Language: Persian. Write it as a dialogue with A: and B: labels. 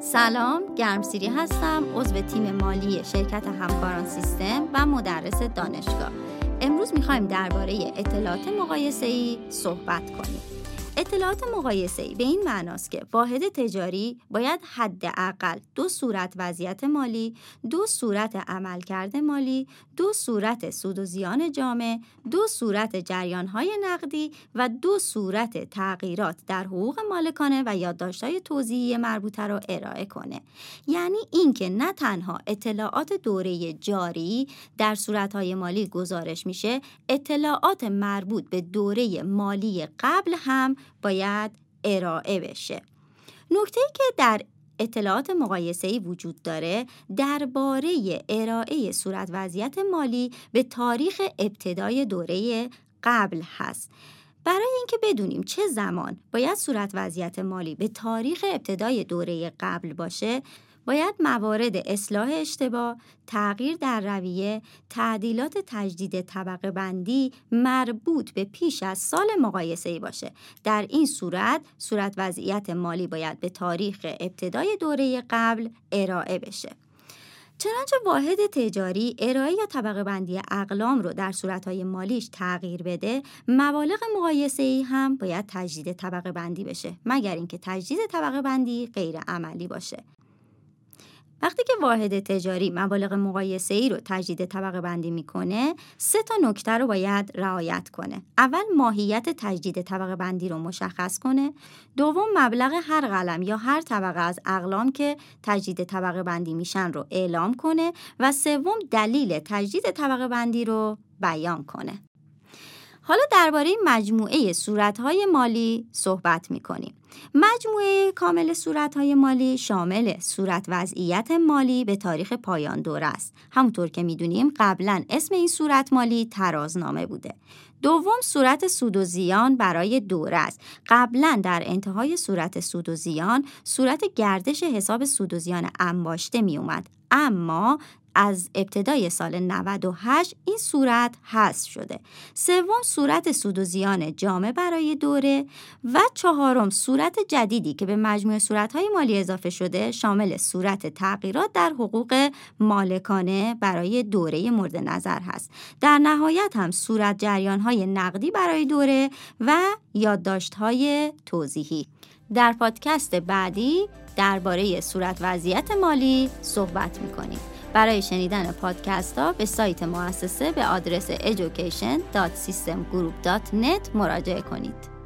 A: سلام گرمسیری هستم عضو تیم مالی شرکت همکاران سیستم و مدرس دانشگاه. امروز می‌خوایم درباره اطلاعات مقایسه‌ای صحبت کنیم. اطلاعات مقایسه به این معناست که واحد تجاری باید حداقل دو صورت وضعیت مالی، دو صورت عملکرد مالی، دو صورت سود و زیان جامع، دو صورت جریانهای نقدی و دو صورت تغییرات در حقوق مالکانه و یادداشت‌های توضیحی مربوطه را ارائه کنه. یعنی اینکه نه تنها اطلاعات دوره جاری در صورتهای مالی گزارش میشه، اطلاعات مربوط به دوره مالی قبل هم باید ارائه بشه. نکته که در اطلاعات مقایسه‌ای وجود داره درباره ارائه صورت وضعیت مالی به تاریخ ابتدای دوره قبل هست. برای اینکه بدونیم چه زمان باید صورت وضعیت مالی به تاریخ ابتدای دوره قبل باشه باید موارد اصلاح اشتباه، تغییر در رویه، تعدیلات تجدید طبقه بندی مربوط به پیش از سال مقایسه ای باشه. در این صورت صورت وضعیت مالی باید به تاریخ ابتدای دوره قبل ارائه بشه. چنانچه واحد تجاری ارائه یا طبقه بندی اقلام رو در صورتهای مالیش تغییر بده مبالغ مقایسه ای هم باید تجدید طبقه بندی بشه مگر اینکه تجدید طبقه بندی غیر عملی باشه وقتی که واحد تجاری مبالغ مقایسه ای رو تجدید طبقه بندی می‌کنه سه تا نکته رو باید رعایت کنه. اول ماهیت تجدید طبقه بندی رو مشخص کنه. دوم مبلغ هر قلم یا هر طبقه از اقلام که تجدید طبقه بندی میشن رو اعلام کنه. و سوم دلیل تجدید طبقه بندی رو بیان کنه. حالا درباره مجموعه صورتهای مالی صحبت می کنیم. مجموعه کامل صورتهای مالی شامل صورت وضعیت مالی به تاریخ پایان دوره است. همونطور که می‌دونیم قبلا اسم این صورت مالی ترازنامه بوده. دوم صورت سود و زیان برای دوره است. قبلا در انتهای صورت سود و زیان صورت گردش حساب سود و زیان انباشته می اومد. اما از ابتدای سال 98 این صورت حذف شده. سوم صورت سود و زیان جامع برای دوره و چهارم صورت جدیدی که به مجموعه صورتهای مالی اضافه شده شامل صورت تغییرات در حقوق مالکانه برای دوره مورد نظر هست. در نهایت هم صورت جریانهای نقدی برای دوره و یادداشت‌های توضیحی. در پادکست بعدی درباره صورت وضعیت مالی صحبت می‌کنیم. برای شنیدن پادکست ها به سایت مؤسسه به آدرس education.systemgroup.net مراجعه کنید.